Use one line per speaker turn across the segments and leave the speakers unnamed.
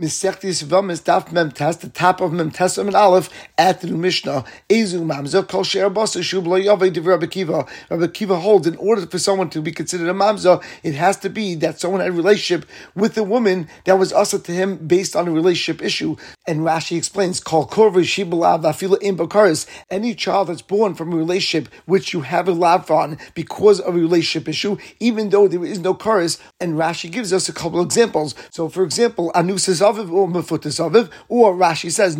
Misechtis Vamis Daf Mem Test, the top of Mem Test um and Aleph at the Mishnah. Ezu um Mamza Kol Sher Basa Shub Lo Yavei Div Rabbi Kiva. Rabbi Kiva holds in order for someone to be considered a Mamza, it has to be that someone had a relationship with a woman that was usher to him based on a relationship issue. And Rashi explains Bakaris. Any child that's born from a relationship which you have a love on because of a relationship issue, even though there is no chorus. And Rashi gives us a couple of examples. So, for example, Anu says aviv or mefutas aviv, or Rashi says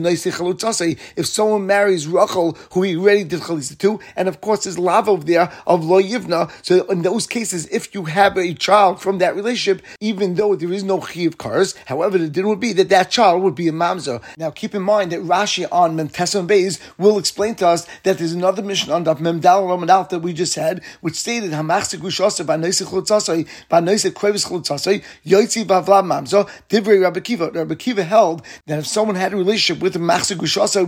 If someone marries Rachel, who he already did chalisa to, and of course there's lava over there of lo yivna. So in those cases, if you have a child from that relationship, even though there is no chi of cars, however, the din would be that that child would be a mamzer. Now keep in mind that Rashi on Memtesan Beis will explain to us that there's another mission on Daf Memdal Roman that we just had, which stated Hamachzik Gushasa by Neisi Chlutzasai, by Neisi Krevis Chlutzasai, Yoitzi Bavla Mamzer, Divrei Rabbi Kiva. Rabbi Kiva held that if someone had a relationship with a Machzik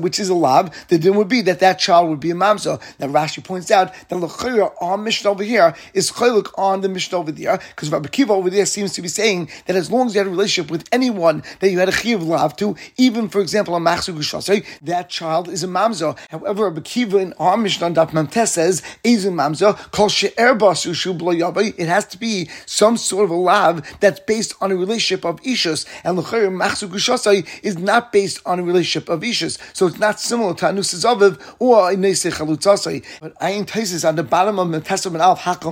which is a lab, the din would be that that child would be a mamza. Now Rashi points out that Lechira, our mission over here, is Chaylik on the mission over there, because Rabbi Kiva over there seems to be saying that as long as you had a relationship with anyone that you had a Chiv Lav to, even for example a Machzik Gushasa, that child is a mamza. However, Rabbi Kiva in our on Daf Mamtes says, is a mamza, called She'er Basu It has to be some sort of a lab that's based on a relationship of Ishus, and Lechira Machsu Gushasai is not based on a relationship of Ishus. So it's not similar to Anusas Aviv or Inesei Chalutzasai. But Ayin Taisis on the bottom of Metesam and Alf Hakal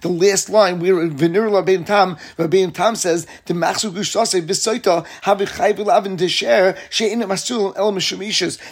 the last line where Venir Rabbein Tam, Rabbein Tam says, the Machsu Gushasai Visaita Havichai Vilavin Desher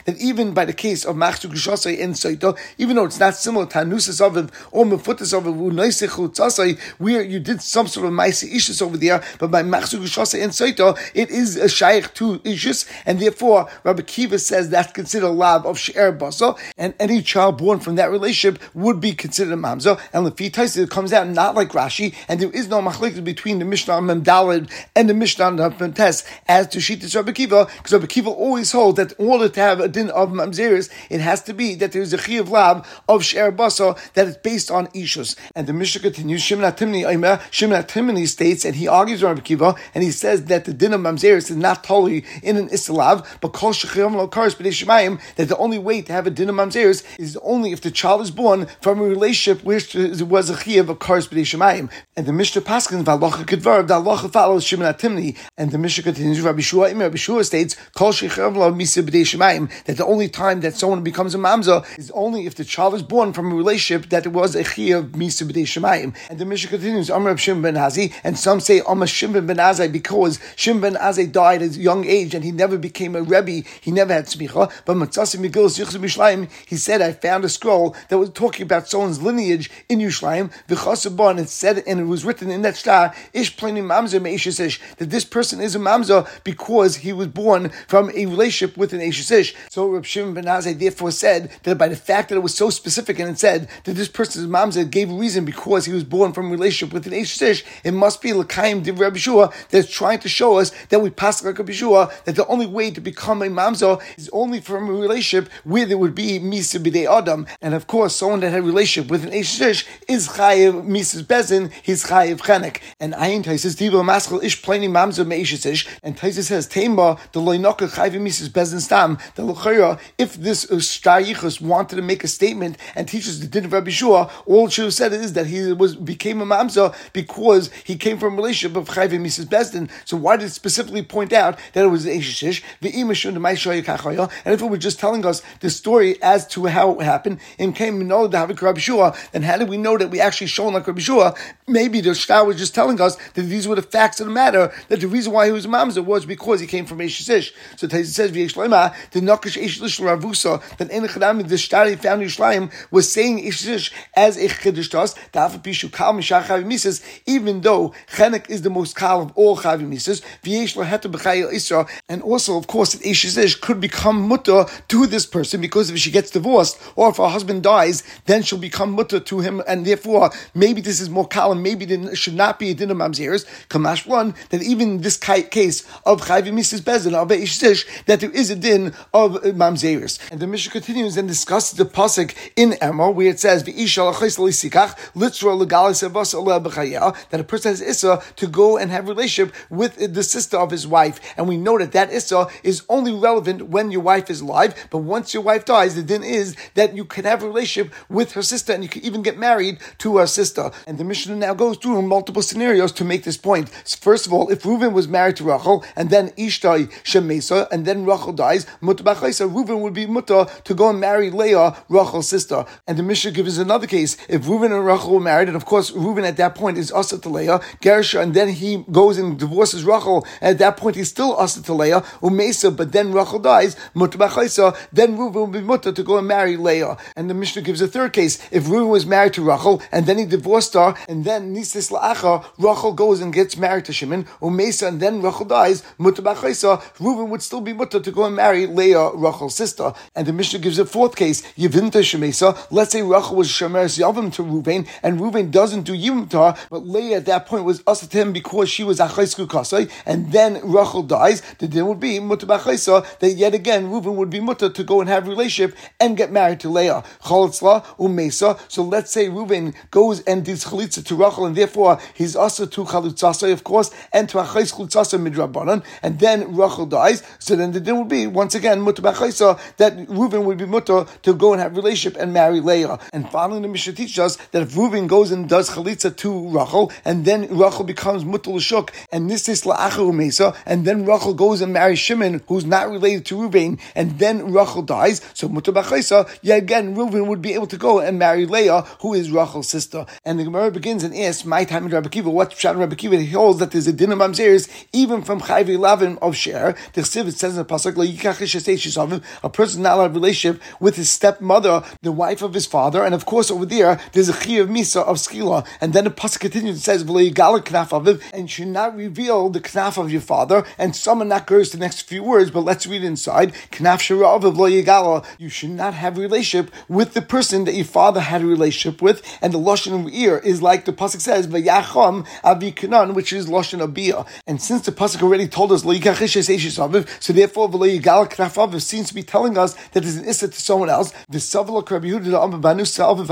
That even by the case of Machsu Gushasai in Saita, even though it's not similar to Anusas Aviv or Mefutas Aviv, Unaisei Chalutzasai, where you did some sort of Maisi Ishus over there, but by Machsu Gushasai in Saita, it is a shaykh to Ishus, and therefore Rabbi Kiva says that's considered a lab of She'er Basa, and any child born from that relationship would be considered a Mamza, and Lefi Taisa comes out not like Rashi, and there is no machlekes between the Mishnah Memdalid and the Mishnah Memtes as to Shitas Rabbi Kiva, because Rabbi Kiva always holds that in order to have a din of Mamzeris, it has to be that there is a Chiv lab of She'er Basa that is based on Ishus. And the Mishnah continues, Shimon Atimni, Shimon Atimni states, and he argues with Rabbi Kiva, and he says that the din of Mamzeris is not totally in an Islav, but kol shechayim lo karis b'dei that the only way to have a din of mamzeres is only if the child is born from a relationship which was a chiyav of karis b'dei shemayim. And the Mishnah Paskin v'alocha kedvar, the halacha follows Shimon Atimni, and the Mishnah continues. Rabbi Shua, Rabbi Shua states that the only time that someone becomes a mamza is only if the child is born from a relationship that was a chiyav misa b'dei shemayim. And the Mishnah continues. Amr Shimon ben Hazi, and some say Amr Shimon ben Azai because Shimon ben Azai died at a young age and he never became a Rebbe, he never had smicha. But Matzasi Megillah Yichus Mishlayim, he said, I found a scroll that was talking about someone's lineage in Yerushalayim, V'chasabah, and it said, and it was written in that star, Ish Pleni Mamza Me'ishes that this person is a Mamza because he was born from a relationship with an Ish So Reb Shimon ben Azai therefore said that by the fact that it was so specific and it said that this person's Mamza gave a reason because he was born from a relationship with an Ish it must be L'kaim Div Reb Shua that's trying to show us that we pass like a Shua, that the only way to become a mamza is only from a relationship where there would be misa b'dei adam, and of course, someone that had a relationship with an eshish is chayiv misas bezin, he's chayiv chenek. And ayin taisis diva maskal ish pleni mamza meishish, and taisis says tema the loinoka chayiv misas bezin stam the lochera. If this uh, shtayichus wanted to make a statement and teaches the din of Rabbi Shua, all it should have said is that he was became a mamza because he came from a relationship of chayiv misas bezin. So why did it specifically point out that it was an eshish? And if it were just telling us the story as to how it happened, and came to know the Havik Rabbi Shua, then how did we know that we actually shown like Rabbi Shua? Maybe the Shtar was just telling us that these were the facts of the matter, that the reason why he was a mamzer was because he came from So it says, V'yeshlema, the Nakash Eshish Ravusa, that in the the Shtar he found Yishlayim was saying Eshish as a Chiddush to us, Pishu Kal Mishach Mises, even though Chenek is the most kal of all Chavi Mises, V'yesh B'chayil Isra, and also, of course, that Eshish could become mutter to this person because if she gets divorced or if her husband dies, then she'll become mutter to him, and therefore maybe this is more kalam, maybe it should not be a din of mamzeres. Kamash one that even this case of chayvi mises bezin of Ishish that there is a din of mamzeris. And the Mishnah continues and discusses the pasuk in Emma where it says that a person has issa to go and have relationship with the sister of his wife, and we know that that issa is only relevant when your wife is alive. But once your wife dies, the din is that you can have a relationship with her sister, and you can even get married to her sister. And the Mishnah now goes through multiple scenarios to make this point. First of all, if Reuven was married to Rachel, and then Ishtai Shemesa, and then Rachel dies, Mutabachaisa, Reuven would be muta to go and marry Leah, Rachel's sister. And the Mishnah gives another case. If Reuven and Rachel were married, and of course Reuven at that point is Asa to Leah, Gersha, and then he goes and divorces Rachel, and at that point he's still Asa to Leah, Umesa, but then Rachel dies, Mutabachaisa, then Reuven will be muta to go and marry Leah. And the Mishnah gives a third case. If Reuven was married to Rachel, and then he divorced her, and then Nisis La'acha, Rachel goes and gets married to Shimon, Umesa, and then Rachel dies, Mutabachaisa, Reuven would still be muta to go and marry Leah, Rachel's sister. And the Mishnah gives a fourth case, Yevinta Shemesa. Let's say Rachel was Shemeres Yavim to Reuven, and Reuven doesn't do Yivim to her, but Leah at that point was us to him because she was Achaisku Kasai, and then Rachel dies, the din would be Mutabachaisa, that yet again Reuven would be muta to go and have relationship and get married to Leah. Chalitzla Umesa. So let's say Reuven goes and does chalitza to Rachel, and therefore he's also to chalitzasa, of course, and to achais chalitzasa midrabanan, and then Rachel dies. So then the din would be once again mutabachaisa that Reuven would be muta to go and have relationship and marry Leah. And following the Mishnah teaches us that if Reuven goes and does chalitza to Rachel, and then Rachel becomes mutal shuk, and this is la'acher umesa, and then Rachel goes and marries Shimon, who's not related to Reuven, and then Rachel dies. So mutabachaisa, yet again Reuven would be able to go and marry Leah, who is Rachel's sister. And the Gemara begins and asks, "My time in Rabbi Kiva, what Pshat Rabbi Kiva?" He holds that there's a din of mamzeres even from Chayvi Lavin of Sher. The Siv it says in the pasuk, "A person not allowed a relationship with his stepmother, the wife of his father." And of course, over there, there's a chi of misa of skila. And then the pasuk continues and says, and should not reveal the knaf of your father. And some someone not goes the next few words, but let's read inside. Knaf yigala. You should not have relationship with the person that your father had a relationship with. And the lashon of ear is like the pasuk says, "Vayacham avi kanan," which is lashon abiyah. And since the pasuk already told us lo so therefore lo yigal knaf seems to be telling us that there's an issa to someone else. The Savala Rabbi Yehuda banu salviv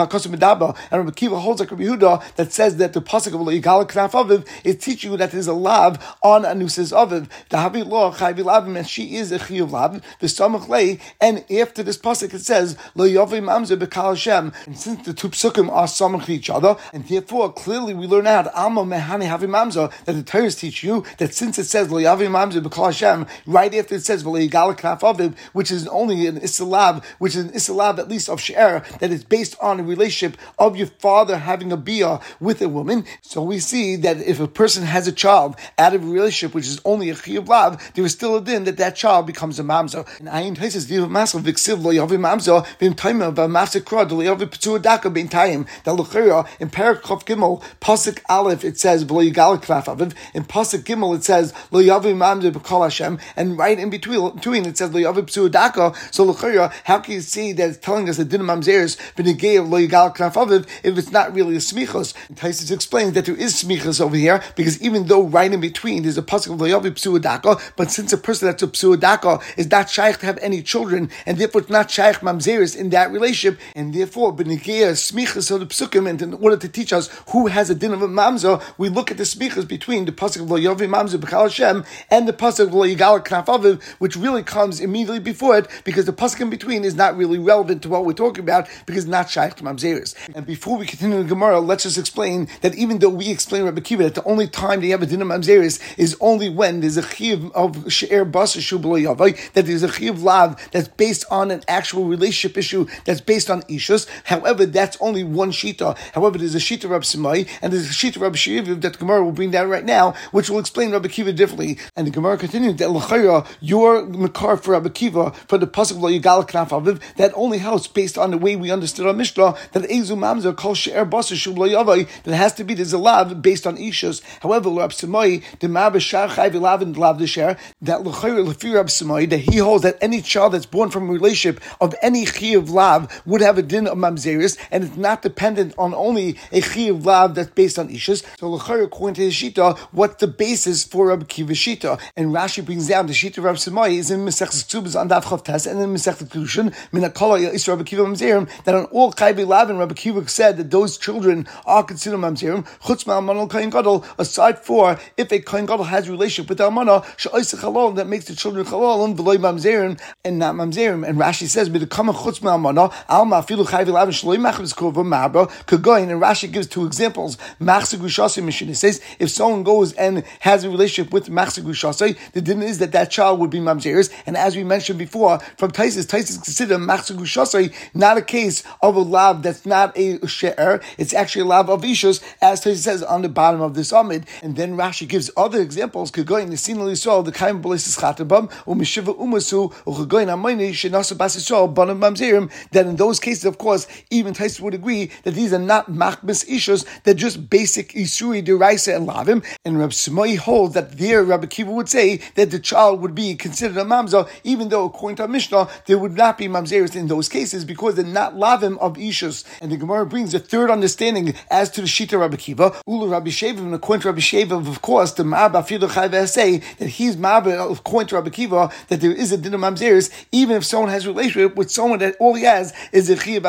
and Rabbi Kiva holds like Rabbi Yehuda that says that the pasuk of lo yigal knaf aviv is teaching you that there's a lav on anusa's aviv. The havi lo chayvi lavim, and she is a chiyuv lav. The samach lay, and after this pasuk it says lo yovi mamzer bekal Hashem. And since the two psukim are samach to each other, and therefore clearly we learn out alma mehani havi mamzer that the Torah teach you that since it says lo yavi mamzer bekal Hashem, right after it says which is only an isalab, which is an isalab at least of she'er, that is based on a relationship of your father having a bia with a woman. So we see that if a person has a child out of a relationship which is only a chiyuv lav, there is still a din that that child becomes a mamzer. And ayin taisis div masav v'ksiv lo yavi mamzer v'im taimah v'mafsik krod lo yavi p'tzua daka bin taim. That l'chira in Perak Chof Gimel pasuk Aleph it says v'lo yigal knaf aviv. In pasuk Gimel it says lo yavi mamzer b'kol Hashem. And right in between, between it says lo yavi p'tzua. So l'chira, how can you see that it's telling us that din mamzeres v'negei of lo yigal knaf if it's not really a smichos? And Taisis explains that there is smichos over here because even though right in between there's a pasuk of loyavi psuadaka, but since a person that's a psuadaka is not shaykh to have any children, and therefore it's not shaykh mamzeris in that relationship, and therefore benigeya smichas of the psukim, and in order to teach us who has a din of a we look at the smichas between the pasuk of loyavi mamza b'chal Hashem and the pasuk of loyigal knafaviv, which really comes immediately before it, because the pasuk in between is not really relevant to what we're talking about, because not shaykh to mamzeris. And before we continue the Gemara, let's just explain that even though we explain Rabbi Kiva that the only time they have a din of mamzeris is only when there's a chiv of she'er yavai, that there's a chiv lav that's based on an actual relationship issue that's based on ishus. However, that's only one shita. However, there's a shita Rabbi Simai and there's a shita Rabbi Shiviv that the Gemara will bring down right now, which will explain Rabbi Kiva differently. And the Gemara continues that l'chayra your makar for Rabbi Kiva for the pasuk of yigal knaf aviv that only helps based on the way we understood our Mishnah that ezu mamzer kol she'er basa yavai that has to be there's a lav based on ishus. However, Rabbi Simai the Mabashar Chayv Elav Lav Desher that l'chayr lefi Rabbi Simai that he holds that any child that's born from a relationship of any of lav would have a din of mamzeris, and it's not dependent on only a of lav that's based on ishus. So l'chayr according to his shita, what's the basis for Rabbi Kiva shita? And Rashi brings down down to Shita Rav Samai is in Mesech Tzubas on Daf Chav Tes, and in Mesech Kedushin, Minakala Is Rabbi Kiva Mamzerim, that on all Chaybe Lavin, Rabbi Kiva said that those children are considered Mamzerim, Chutz Ma'amanal Kain Gadol, aside for if a Kain Gadol has relationship with the Almana, Sha'isa Chalal, that makes the children Chalal, and Veloy Mamzerim, and not Mamzerim. And Rashi says, B'dekama Chutz Ma'amana, Alma Filu Chaybe Lavin, Shaloi Machmas Kova Ma'abra, Kagoin, and Rashi gives two examples. Machsa Gushasi Mishin, says, if someone goes and has a relationship with Machsa Gushasi, the din is that that child would be Mamzeris, and as we mentioned before, from Taisis, Taisis consider Machsa Gushasi not a case of a lab that's not a she'er, it's actually a lab of Ishus, as Taisis says on the bottom of this Amid. And then Rashi gives other examples, Kagoin, the Sinal Yisrael, the Kaim Belisis Chatabam, Umishiva Umasu, Uchagoin Amayni, Shenasa Bas Yisrael, Banam Mamzerim, that in those cases, of course, even Taisis would agree that these are not Machmis Ishus, they're just basic Isuri, Deraisa, and Lavim. And Rab Shmoi holds that there Rabbi Kiva would say that the child would be considered a mamzer, even though according to Mishnah there would not be mamzeris in those cases because they're not lavim of ishus. And the Gemara brings a third understanding as to the shita Rabbi Kiva, Ulu Rabbi Sheva, and according to Rabbi Sheva, of course, the Ma'aba Fidu say that he's Ma'aba according to Rabbi Kiva that there is a din of mamzeris, even if someone has relationship with someone that all he has is a chiyav.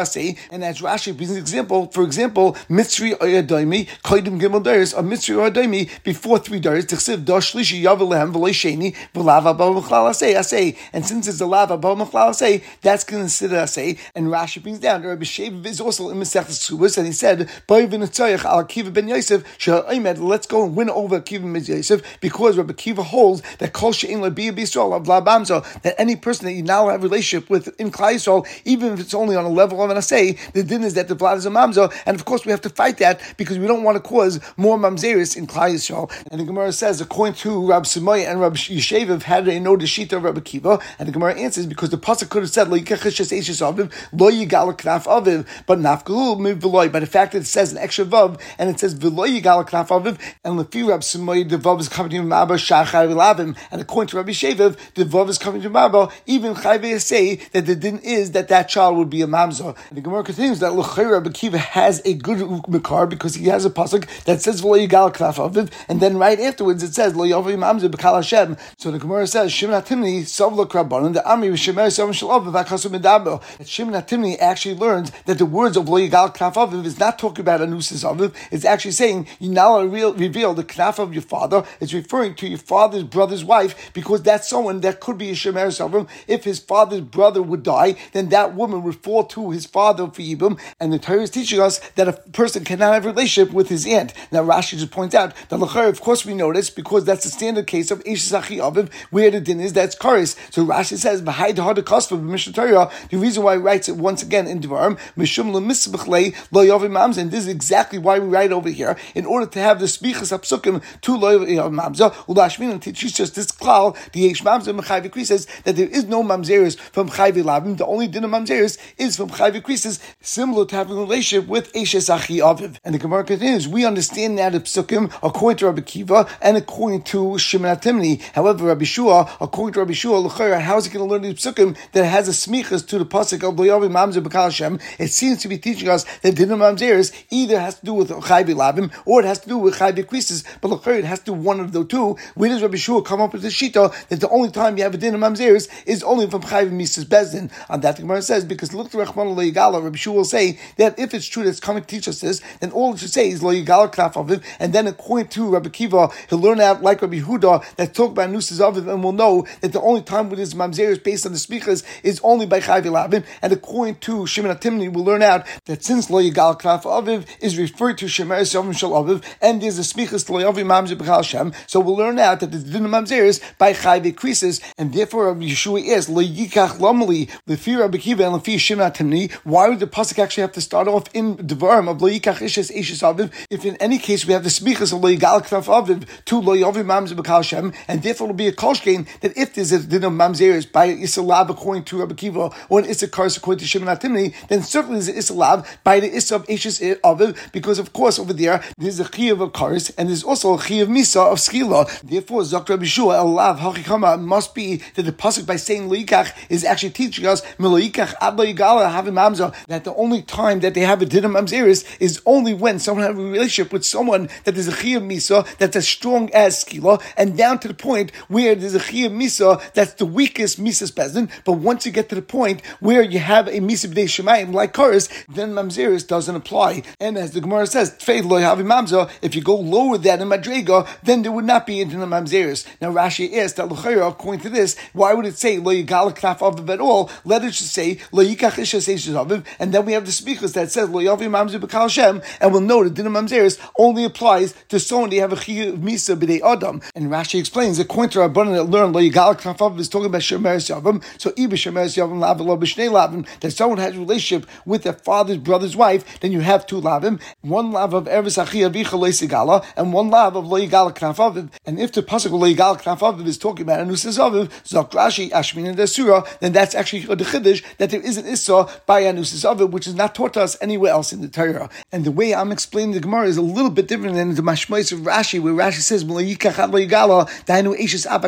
And as Rashi brings an example, for example, Mitzri Oyadoimi, Koidim Gimel Daris, a Mitzri Oyadoimi before three days, Tichsiv Doshlishi Yavalem V'lei And since it's a lava Asay, that's considered Asay. And Rashi brings down, Rabbi Shev is also in Masech Subas, and he said, Al Kiva Ben Yosef, let's go and win over Kiva Ben Yosef, because Rabbi Kiva holds that Kol She'in B'Yisrael of Labamzo, that any person that you now have a relationship with in Klai Yisrael, even if it's only on a level of an Asay, the din is that the blood is a Mamzo, and of course we have to fight that because we don't want to cause more Mamzeris in Klai Yisrael. And the Gemara says, according to Rab Simai and Rab Yesheviv had a no Shita of Rabbi Kiva, and the Gemara answers because the pasuk could have said lo yigal knaf aviv, but nafkalu miv By the fact that it says an extra vav and it says v'lo yigal knaf aviv, and lefi Rab Simai the vav is coming to Mabba shachar v'lavim, and according to Rabbi Yesheviv the vav is coming to Mabba. Even Chayve say that the din is that that child would be a mamza. And the Gemara continues that L'chayr Rabbi Kiva has a good makar because he has a pasuk that says v'lo yigal knaf aviv, and then right afterwards it says lo yavi mamza b'kal Hashem. So the Gemara says Shimon Atimni savla krabbanon the Ami v'shemer seven shalav v'akasu medabo. That Shimon Atimni actually learns that the words of lo yigal knaf aviv is not talking about anusis aviv. It's actually saying you now reveal the knaf of your father. It's referring to your father's brother's wife because that's someone that could be a shemer savim. If his father's brother would die, then that woman would fall to his father for yibum. And the Torah is teaching us that a person cannot have a relationship with his aunt. Now Rashi just points out that of course we notice because that's the standard case of Ishisachi Aviv, where the din is that's Karis. So Rashi says, Behind the cost for Mishnah the reason why he writes it once again in Devarim, Mishum lo yavim mamza, and this is exactly why we write over here, in order to have the spichas apsukim to lo yavim mamza, ulashmin, and teaches us this klal, the Yesh mamza mechayvi says that there is no mamzeris from chayvi labim, the only din of mamzeris is from chayvi krisis, similar to having a relationship with Ishisachi Aviv. And the Gemara continues, we understand that the psukim, according to Rabbi Kiva, and according to Shimon Atimni. However, Rabbi Shua, according to Rabbi Shua, how is he going to learn these psukim that has a smichas to the pasuk of Loyavi Mamzer B'Kal Hashem? It seems to be teaching us that Dinam Mamzeris either has to do with Chayvi Labim or it has to do with Chayvi Krisis, but Lachar it has to do one of the two. Where does Rabbi Shua come up with the shita that the only time you have a Dinam Mamzeris is only from Chayvi Mises Bezdin? On that the Gemara says because look to Rachman Lo Rabbi Shua will say that if it's true that it's coming to teach us this, then all it should say is Lo Yigala Knaf and then according to Rabbi Kiva, he'll learn out like Rabbi Huda that talk about Nusas Aviv, and will know that the only time with his Mamzer is based on the speakers is only by Chayv Lavin, and according to Shimon Atimni, we'll learn out that since Lo Yigal Knaf Aviv is referred to Shemer Yisavim Shal Aviv, and there's a to Lo Yavi Mamzer B'chal Shem, so we'll learn out that the Din Mamzer is by Chayv increases, and therefore Yeshua is Lo Yikach Lomli, fear Rabbi Kiva and the Shimon Atimni, why would the Pasuk actually have to start off in Devarim of Lo Yikach Ishes Ishes Aviv, if in any case we have the speakers of Lo Yigal Knaf Aviv to Lo Yavi Mamzer B'chal Shem, and therefore it'll be a that if there's a din of mamzeres by Isalab according to Rabbi Kiva or an Issachar according to Shimon Atimni, then certainly there's an Isalab by the Issa of Ashes Aviv because of course over there there's a Chiyav of a Karis and there's also a Chiyav Misa of Skila. Therefore, Zok Rabbi Shua El Lav Hachikama must be that the pasuk by saying Loikach is actually teaching us Miloikach Ad Loigala having Mamza that the only time that they have a din of is only when someone has a relationship with someone that is a Chiyav Misa that's as strong as Skila and down to the point where there's a chiyuv misa that's the weakest misas bezin, but once you get to the point where you have a misa b'dei shemayim like Karis, then mamzeris doesn't apply. And as the Gemara says, if you go lower than a madrega, then there would not be into the mamzeris. Now Rashi asked that Luchayra, according to this, why would it say lo yigal knaf aviv at all? Let it just say lo yikach aviv, and then we have the speakers that says lo yavi mamzer b'kal shem, and we'll know that din mamzeris only applies to someone they have a chiyuv misa b'dei adam. And Rashi explains according to Rabbanan that learn lo yigal knaf aviv is talking about shemeres yavim. So ibe shemeres yavim lavim lo b'shnei lavim that someone has a relationship with their father's brother's wife, then you have two lavim, one lav of eres achia vicha and one lav of lo yigal knaf aviv. And if the pasuk lo yigal knaf aviv is talking about anusis aviv, zok Rashi ashmin and desura, then that's actually the chiddush that there is an issa by anusis aviv, which is not taught to us anywhere else in the Torah. And the way I'm explaining the Gemara is a little bit different than the mashmois of Rashi, where Rashi says lo yikach lo yigala, dainu eshes and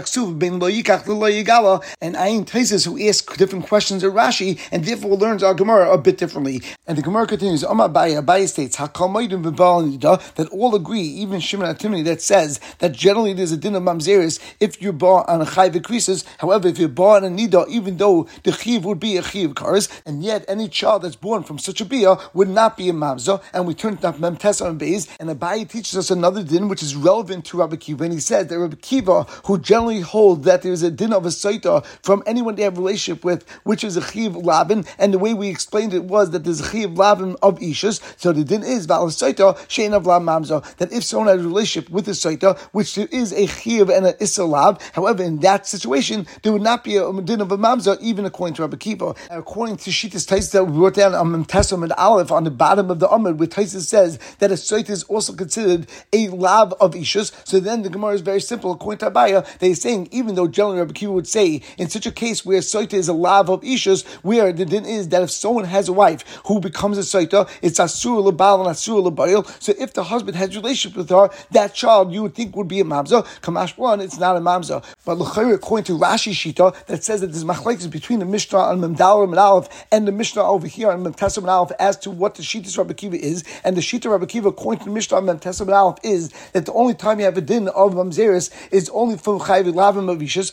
Ayin Taisis who ask different questions of Rashi, and therefore learns our Gemara a bit differently. And the Gemara continues, Baya states, that all agree, even Shimon Atimini, that says that generally there's a din of mamzeris if you're born on a chayv increases. However, if you're born on a nida, even though the chiv would be a chiv cars, and yet any child that's born from such a bia would not be a mamza. And we turn to Mem Tessa and Beis, and Abayi teaches us another din which is relevant to Rabbi Kiva, and he says that Rabbi Kiva, who generally hold that there's a din of a saita from anyone they have a relationship with, which is a chiv labin, and the way we explained it was that there's a chiv labin of ishus. So the din is saita shein of mamza that if someone has a relationship with a saita, which there is a chiv and an isalab, however, in that situation there would not be a din of a mamza even according to Rabbi Kiva. According to Shitas Tais that we wrote down on Tessim and Aleph on the bottom of the Amud, where Tais says that a saita is also considered a lav of ishus. So then the Gemara is very simple. According to Abaya, they're saying even though generally Rabbi Kiva would say in such a case where saita is a lab of ishus, where the din is that if someone has a wife who becomes a saita, it's asur lebal and asur lebayil. So if the husband has relationship with her, that child you would think would be a mamza. Kamash one, it's not a mamza. But according to Rashi Shita, that says that there's machlekes between the Mishnah on Memdal and Aleph and the Mishnah over here on Memtesim and Aleph as to what the Shita Rabbi Kiva is, and the Shita Rabbi Kiva according to Mishnah on Memtesim and Aleph is that the only time you have a din of mamzeris is only from chayv lavim of ishas.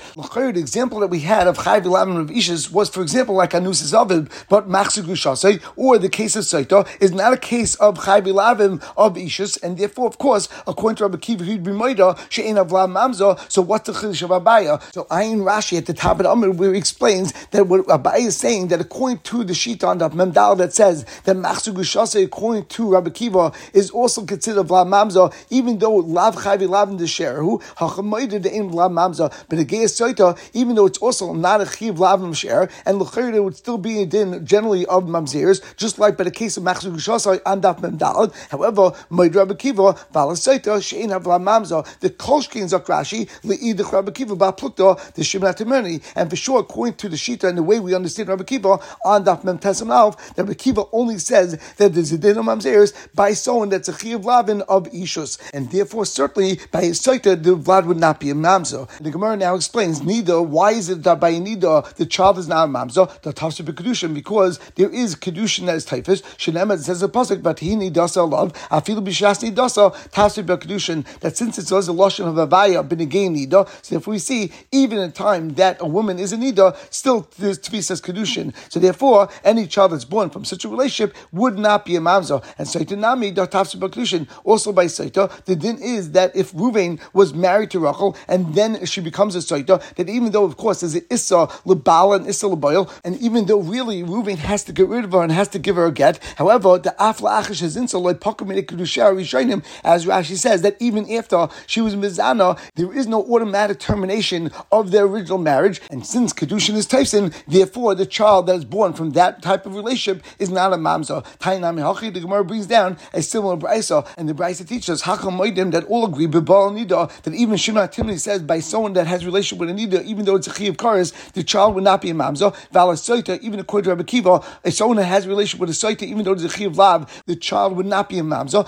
The example that we had of chayv lavim of ishas was, for example, like anus zavid, but machzigushasei, or the case of saita is not a case of chayv lavim of ishas, and therefore, of course, according to Rabbi Kiva, he'd be moida she'en lam mamza. So what's the chiddush of Abaya? So Ayin Rashi at the top of the Amr where he explains that what Abaya is saying that according to the sheet on the Memdal that says that machzigushasei, according to Rabbi Kiva, is also considered lam mamza, even though lav chayv lavim the sherehu hachamoida the aim lav mamza, but a gay saita, even though it's also not a chiv lavim share, and l'chayr would still be a din generally of mamzeres, just like by the case of machzigushasei and daf memdal. However, Moed Rabbi Kiva, Valasaita, Shein Havla Mamza, the Kolshkin Zakrashi, Le'id Rabbi Kiva, Baplukta, the Shimon Atimani. And for sure, according to the Shita and the way we understand Rabbi Kiva on Daf Mem Tesam Alf, Rabbi Kiva only says that there's a din of Mamzeres by someone that's a Chiv Lavin of Ishus. And therefore, certainly, by his Saita, the Vlad would not be a Mamza. The Gemara now explains, neither, why is it that by Nida, the child is not a Mamza, the Tafsir Kedushin, because there is Kedushin that is typhus. Shenemet says a Pasuk, but he need dasa love, afilu b'shasni dasa, Tafsir Kedushin, that since it was a Lashon of Avaya, Benegay Nida, so if we see, even in time that a woman is a Nida, still there's Tvi says Kedushin. So therefore, any child that's born from such a relationship would not be a Mamza. And Saita Nami, Tafsir Kedushin, also by Saita, the din is that if Ruvain was married to Rachel, and then she becomes a Saita, that even though, of course, there's an Issa, Lebala, and Issa Lebayel, and even though really Ruvain has to get rid of her and has to give her a get, however, the Afla Achish is insa, like Pakamid Kedusha Rishonim, as Rashi says, that even after she was Mizana, there is no automatic termination of their original marriage, and since Kedushin is Tyson, therefore the child that is born from that type of relationship is not a Mamza. Tainami the Gemara brings down a similar Brisa, and the Brisa teaches Moedim that all agree, Bibal Nida, that even Shimon Timni says by someone that has relationship with a Nida, even though it's a Chi of Karas, the child would not be a Mamza. Valasoita, even according to Rabbi Kiva, if someone that has relationship with a Saita, even though it's a Chi Lav, the child would not be a Mamza.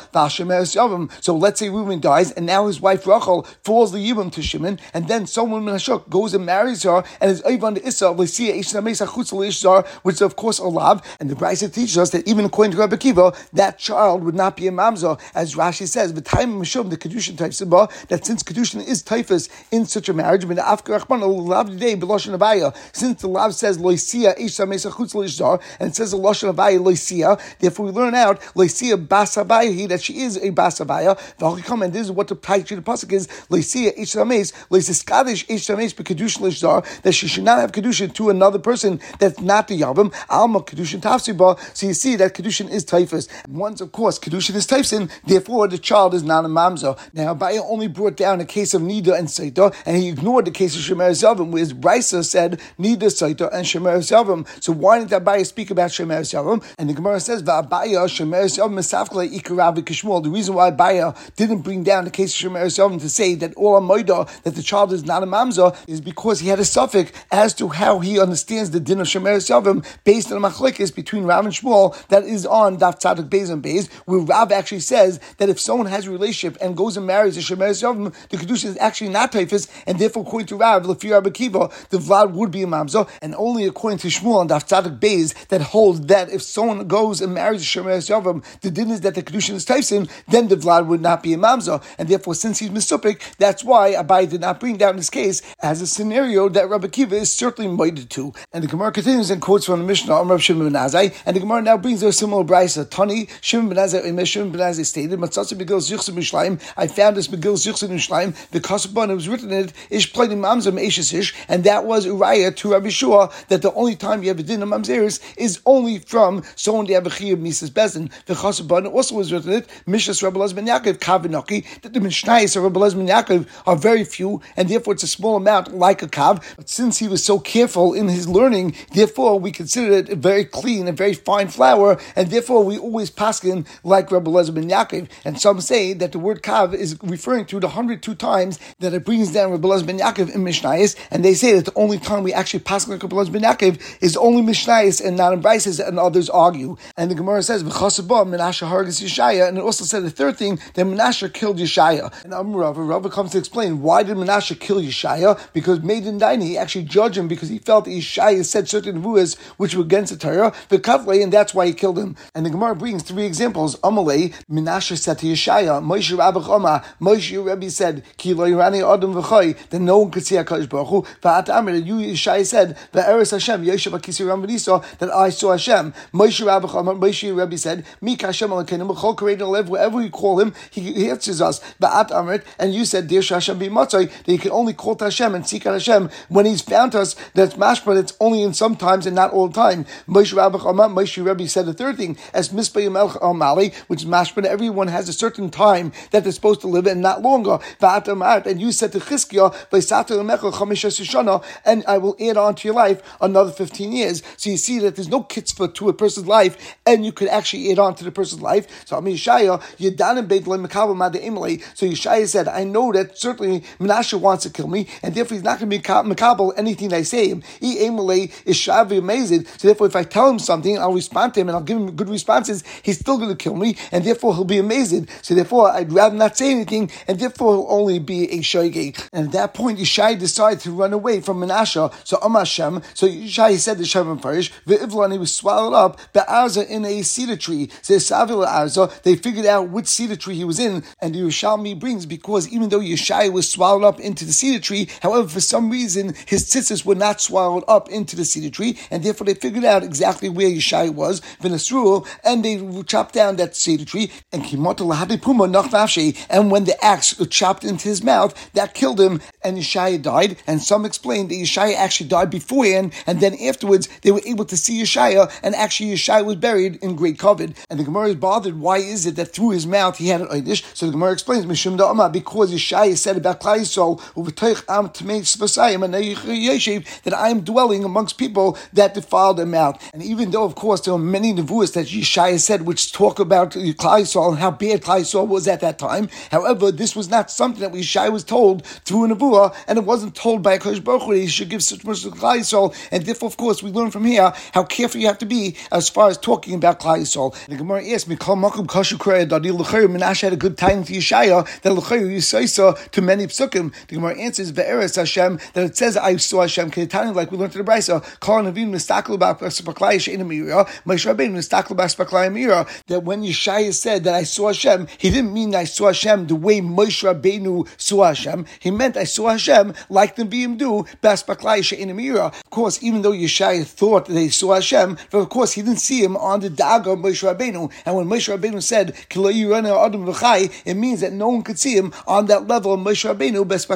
So let's say Reuben dies, and now his wife Rachel falls the Yibam to Shimon, and then someone Menashuk goes and marries her, and is Ivan the Issa, which is of course a lav, and the Brisa teaches us that even according to Rabbi Kiva, that child would not be a mamza, as Rashi says, the time of the Kedushin type Simba, that since Kedushin is typhus in such a marriage. Since the lav says loisia and it says a lashon avaya loisia, therefore we learn out loisia basabaya that she is a basabaya. And this is what the Taich the pasuk is loisia ishames loisia skadish ishames bekedushin lishzar that she should not have kedushin to another person that's not the yavim alma kedushin tafsiba. So you see that kedushin is typhus. Once of course kedushin is typhus, therefore the child is not a mamza. Now Abaya only brought down a case of nida and saita, and he ignored the case of shemer zavim, where Brisa said nida saita and shemer zavim. So why didn't Abaya speak about shemer zavim? And the Gemara says va'abaya shemer zavim mesafkle ikarav kishmol. The reason why Abaya didn't bring down the case of shemer zavim to say that all amoida that the child is not a mamza is because he had a suffix as to how he understands the din of shemer zavim based on a machlekes between Rav and Shmuel that is on Daf Tzadik Beis and Beis, where Rav actually says that if someone has a relationship and goes and marries a shemer zavim, the kedusha is actually not and therefore according to Rav, Lefi Rabbi the vlad would be a mamza, and only according to Shmuel and Daf Tzadik Beis that holds that if someone goes and marries a shemer zavim, the din is that the kedusha is typhus, then the vlad would not be a mamza, and therefore since he's misupik, that's why Abai did not bring down this case as a scenario that Rabbi Kiva is certainly minded to. And the Gemara continues and quotes from the Mishnah, Amr Shimon ben Azai, and the Gemara now brings a similar brisa. Tani Shimon ben Azai, and Shimon ben Azai stated, Matzatzi Begil Zichsim Mishleim, I found this Begil Zichsim Mishleim, the Kasabon, it was written it, Ish played Ish, and that was Uriah to Rabbi Shua, that the only time you have a din of Mamzeris is only from someone the Abachi of Mises Bezin. The Kasabon also was written it, Mishas Rabbi Lezer ben Yaakov, Kavinoki, that the Mishnais of Rabbi Lezer ben Yaakov are very few, and therefore it's a small amount like a Kav, but since he was so careful in his learning, therefore we consider it a very clean and very fine flour, and therefore we always paskin like Rabbi Lezer ben Yaakov. And some say that the word kav is referring to the hundred two times that it brings Rabbi Lezer ben Yaakov in Mishnayis, and they say that the only time we actually pass like Lezer ben Yaakov is only Mishnayis and not in Brises, and others argue. And the Gemara says v'chasabah Menashe hargis Yeshaya, and it also said the third thing that Menashe killed Yeshaya. And Amrav, Rav comes to explain why did Menashe kill Yeshaya? Because Maiden Daini he actually judged him because he felt Yeshaya said certain vuas which were against the Torah, the Kavle, and that's why he killed him. And the Gemara brings three examples. Amalei, Menashe said to Yeshaya, Moshe Rabbach Oma, Moshe Rebbe said, Ki lo Irani Adam v'choy, that no one could see HaKadosh Baruch Hu. V'at Amr, you Yeshaya said, V'eres Hashem, Yeshav HaKisir Ram V'niso, that I saw Hashem. Moshe Oma, Moshe Rebbe said, Mik Hashem Alakenim, B'chol Karein Alev, wherever we call him, he, he answers us. V'at Amir, and you said, Dear Hashem be Matzai, that you can only call to Hashem and seek out Hashem when he's found us, that's mashma, it's only in some times and not all the time. Moshe Oma, Moshe Rebbe said the third thing, as Mispah Yamelch Al Mali, which is everyone has a certain time that they're supposed to live and not longer. And you said to And I will add on to your life another 15 years. So you see that there's no kitzvah to a person's life, and you could actually add on to the person's life. So I mean, Yeshaya. So Yeshaya said, I know that certainly Menashe wants to kill me, and therefore he's not going to be makabel anything I say him. He Emily is shavi amazing. So therefore, if I tell him something, I'll respond to him and I'll give him good responses. He's still going to kill me, and therefore he'll be amazing. So therefore, I'd rather not say anything, and therefore he'll only be a And at that point, Yishai decided to run away from Menashe. So Amashem, so Yishai said to Shem Farish, Ve'ivlan, he was swallowed up, Be'arza in a cedar tree. So they figured out which cedar tree he was in, and the Yerushalmi brings, because even though Yishai was swallowed up into the cedar tree, however, for some reason, his tzitzis were not swallowed up into the cedar tree, and therefore they figured out exactly where Yishai was, Vinasruel, and they chopped down that cedar tree, and and when the axe chopped into his mouth, that killed him, and Yeshaya died. And some explained that Yeshaya actually died beforehand, and then afterwards they were able to see Yeshaya, and actually Yeshaya was buried in great covet. And the Gemara is bothered, why is it that through his mouth he had an Eidish? So the Gemara explains, Mishum Da'ama, because Yeshaya said about Klai that I am dwelling amongst people that defiled them out. And even though, of course, there are many nevuas that Yeshaya said which talk about Klai and how bad Klai was at that time. However, this was not something that Yeshaya was told through a nevuah, and it wasn't told by a Kodesh Baruch Hu, he should give such much to Klai Yisrael. And therefore, of course, we learn from here how careful you have to be as far as talking about Klai Yisrael. The Gemara asks me, "Kol makom kashu krei dadi l'chayr." Menashe had a good time to Yeshaya that l'chayr yisaisa to many psukim. The Gemara answers ve'eres Hashem that it says I saw Hashem ketani like we learned in the Brisa. Kol navim mistaklu ba'spaklai she'ina mira. Moshe Rabbeinu mistaklu ba'spaklai mira. That when Yeshaya said that I saw Hashem, he didn't mean I saw Hashem the way Moshe Rabbeinu saw Hashem. He meant I saw Hashem like the Bim do, Bas Of course, even though Yeshaya thought that they saw Hashem, but of course he didn't see him on the Daga of Moshe Rabbeinu. And when Moshe Rabbeinu said, Adam v'chai, it means that no one could see him on that level of Moshe Rabbeinu, Bas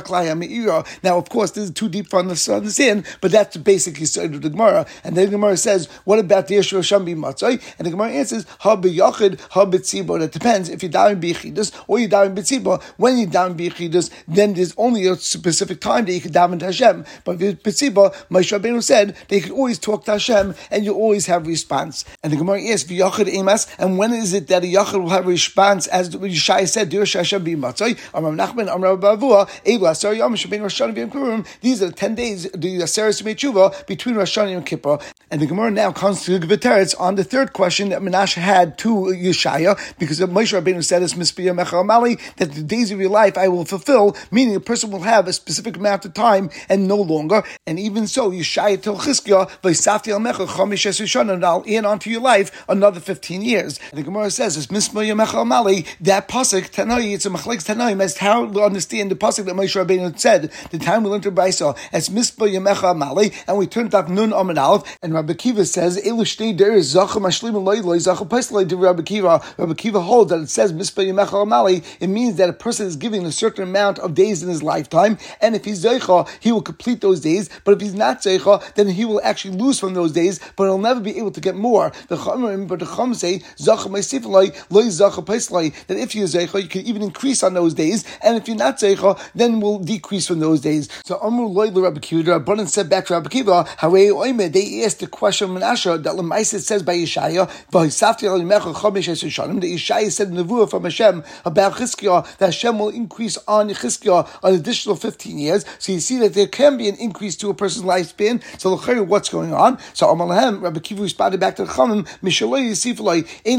Now, of course, this is too deep for us to understand, but that's basically side of the Gemara. And then the Gemara says, what about the Yeshua Hashem be Matzai? And the Gemara answers, Ha b'yachid, ha b'tzibo. It depends if you're down in B'yichidus or you're down in B'tzibo. When you're down in B'yichidus, then there's only a specific time that you can daven to Hashem. But B'tzibo, Moshe Rabbeinu said, they could always talk to Hashem and you always have response. And the Gemara asks, V'yachid emas, and when is it that a yachid will have response, as Yeshai said, Dir Hashem be Matzai, Amram Nachman, Amram Bavua, Ebu Asar Yom, Shabin Rosh Hashanah These are the 10 days, the Aseres Tshuva between Rosh Hashanah and Kippur. And the Gemara now comes to give a teretz on the third question that Menashe had to Yeshaya, because Moshe Rabbeinu said, "It's Mispiyah Mali that the days of your life I will fulfill," meaning person will have a specific amount of time and no longer. And even so, Yeshaya told Chizkiah, "V'isafti al Mecha Chomish Esrishon," and I'll add onto your life another fifteen years. And the Gemara says, "It's Mispiyah Mali that pasuk Tanoi. It's a machlekes Tanoim as how to understand the pasuk that Moshe Rabbeinu said. The time we learned to Brisa as Mispiyah Mali, and we turned off Nun Amid Aleph, and Rabbi Kiva says, Elu shtei deris zacha mashlim loy loy zacha to Rabbi Kiva. Rabbi Kiva holds that it says mispa yemechal amali. It means that a person is giving a certain amount of days in his lifetime, and if he's zeicha, he will complete those days. But if he's not zeicha, then he will actually lose from those days, but he'll never be able to get more. The chum, but the chum say zacha loy loy zacha paislay that if you're zeicha, you can even increase on those days, and if you're not zeicha, then will decrease from those days. So Amru loy Rabbi Kiva. Rabbanan said back to Rabbi Kiva, they asked the question of Menashe that Lemaisit says by Yeshaya, esrishanim, that Yeshaya said in the from Hashem about Chizkiah, that Hashem will increase on Chizkiah an additional 15 years. So you see that there can be an increase to a person's lifespan. So what's going on? So Amalahem, Rabbi Kiva responded back to the Chamim,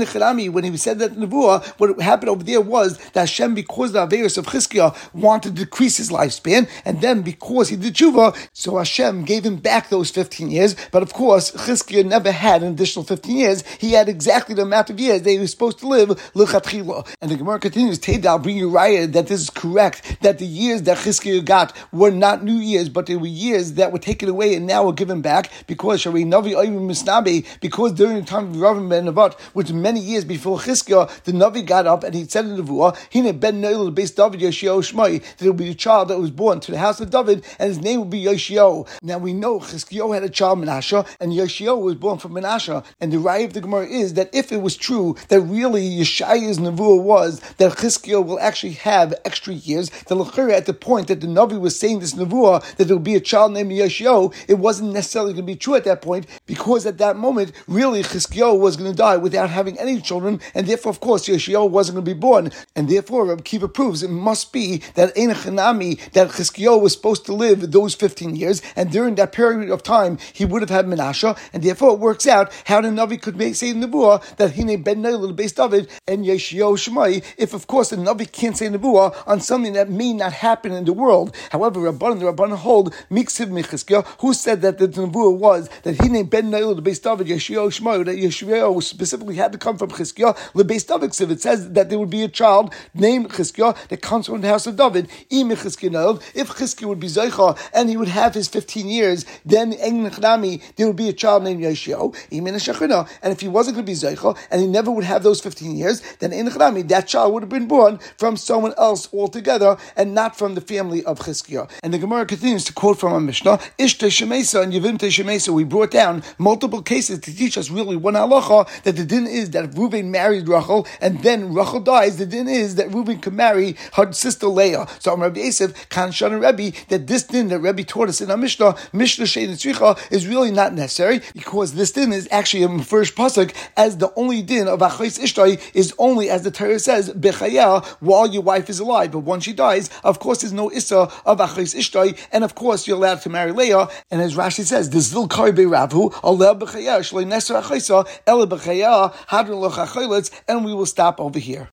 Echadami, when he said that in the Nevuah, what happened over there was that Hashem, because the Averis of Chizkiah, wanted to decrease his lifespan, and then because he did tshuva, so Hashem gave him back those 15 years. But of course, Chizkiah never had an additional 15 years. He had exactly the amount of years that he was supposed to live. And the Gemara continues, I'll bring you raya that this is correct, that the years that Chizkiah got were not new years, but they were years that were taken away and now were given back because Shari Navi Misnabi, because during the time of Rav Ben Navat, which many years before Chizkiah, the Navi got up and he said in the Vuah, Hine Ben Noel base David Yoshio that it would be a child that was born to the house of David, and his name would be Yoshio. Now we know Chizkiah had a child Menashe, and Yoshio was born from Menashe. And the Rai of the Gemara is that if it was true that really Yeshaya's Nevuah was that Chizkiah will actually have extra years, the Lechira at the point that the Navi was saying this Nevuah, that there would be a child named Yeshio, it wasn't necessarily going to be true at that point, because at that moment, really Chizkiah was going to die without having any children, and therefore, of course, Yeshio wasn't going to be born. And therefore, Reb Kiva proves it must be that Ein that Chizkiah was supposed to live those 15 years, and during that period of time, he would have had Menashe, and therefore it works out how the Navi could make, say Nebuah that Hine Ben Neil based David and Yeshio Shemai, if of course the Navi can't say Nebuah on something that may not happen in the world. However, Rabban, the Rabban hold Miksiv Michizkiah, who said that the Nebuah was that he named Ben Neil based David Yeshio Shemai, that Yeshio specifically had to come from Chizkiah, the base David it says that there would be a child named Chizkiah that comes from the house of David. If Chizkiah would be Zeicha and he would have his 15 years, then there would be a child named Yeshio, and if he wasn't going to be Zeicha, and he never would have those 15 years, then in that child would have been born from someone else altogether, and not from the family of Chizkiah. And the Gemara continues to quote from a Mishnah, Ish Shemesa and Yevim Shemesa, we brought down multiple cases to teach us really one halacha, that the din is that if Reuven married Rachel, and then Rachel dies, the din is that Reuven can marry her sister Leah. So I'm Rabbi Yosef, Kan Shana Rebbe, that this din that Rebbe taught us in our Mishnah, Mishnah Shein Tzricha, is really not necessary because this din is actually a first pasuk as the only din of achayis ishtai is only as the Torah says bechayah while your wife is alive, but once she dies, of course, there's no issa of achayis ishtai, and of course you're allowed to marry Leah. And as Rashi says, the zil karbe ravu aleh bechayah shlei neser achayisa ele bechayah hadron and we will stop over here.